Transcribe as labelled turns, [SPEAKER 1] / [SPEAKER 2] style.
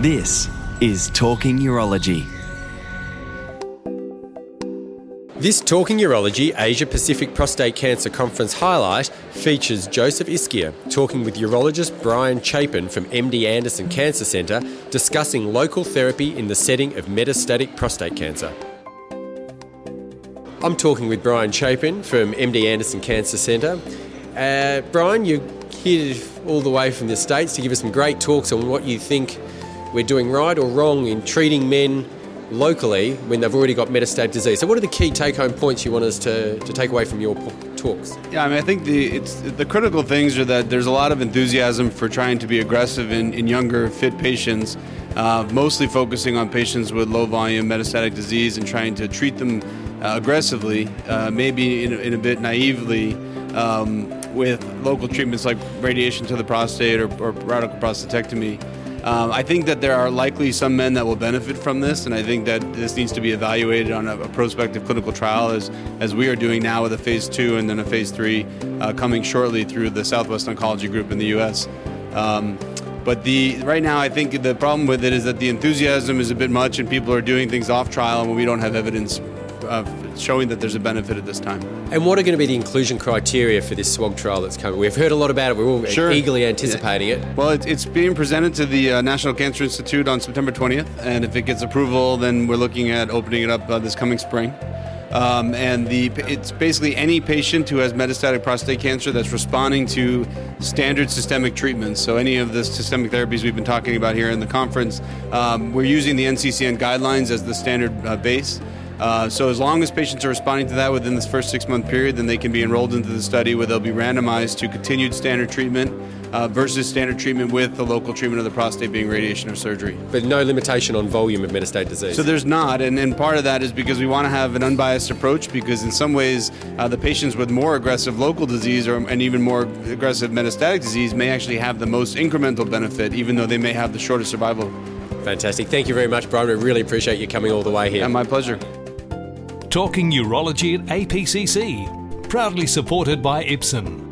[SPEAKER 1] This is Talking Urology.
[SPEAKER 2] This Talking Urology Asia Pacific Prostate Cancer Conference highlight features Joseph Ischia talking with urologist Brian Chapin from MD Anderson Cancer Centre discussing local therapy in the setting of metastatic prostate cancer. I'm talking with Brian Chapin from MD Anderson Cancer Centre. Uh, Brian, you're here all the way from the States to give us some great talks on what you think we're doing right or wrong in treating men locally when they've already got metastatic disease. So, what are the key take-home points you want us to, to take away from your talks?
[SPEAKER 3] Yeah, I mean, I think the the critical things are that there's a lot of enthusiasm for trying to be aggressive in, in younger, fit patients, uh, mostly focusing on patients with low volume metastatic disease and trying to treat them uh, aggressively, uh, maybe in, in, a bit naively. Um, with local treatments like radiation to the prostate or, or radical prostatectomy, um, I think that there are likely some men that will benefit from this, and I think that this needs to be evaluated on a, a prospective clinical trial, as as we are doing now with a phase two and then a phase three uh, coming shortly through the Southwest Oncology Group in the U.S. Um, but the right now, I think the problem with it is that the enthusiasm is a bit much, and people are doing things off trial, and we don't have evidence of showing that there's a benefit at this time.
[SPEAKER 2] And what are going to be the inclusion criteria for this SWOG trial that's coming? We've heard a lot about it. We're all sure. eagerly anticipating yeah.
[SPEAKER 3] it. Well, it's being presented to the uh, National Cancer Institute on September 20th, and if it gets approval, then we're looking at opening it up uh, this coming spring. Um, and the it's basically any patient who has metastatic prostate cancer that's responding to standard systemic treatments. So any of the systemic therapies we've been talking about here in the conference, um, we're using the NCCN guidelines as the standard uh, base. Uh, so as long as patients are responding to that within this first six month period, then they can be enrolled into the study where they'll be randomized to continued standard treatment uh, versus standard treatment with the local treatment of the prostate being radiation or surgery.
[SPEAKER 2] But no limitation on volume of metastatic disease.
[SPEAKER 3] So there's not, and, and part of that is because we want to have an unbiased approach because in some ways uh, the patients with more aggressive local disease or and even more aggressive metastatic disease may actually have the most incremental benefit, even though they may have the shortest survival.
[SPEAKER 2] Fantastic. Thank you very much, Brian. We really appreciate you coming all the way here.
[SPEAKER 3] Yeah, my pleasure.
[SPEAKER 4] Talking Urology at APCC, proudly supported by Ipsen.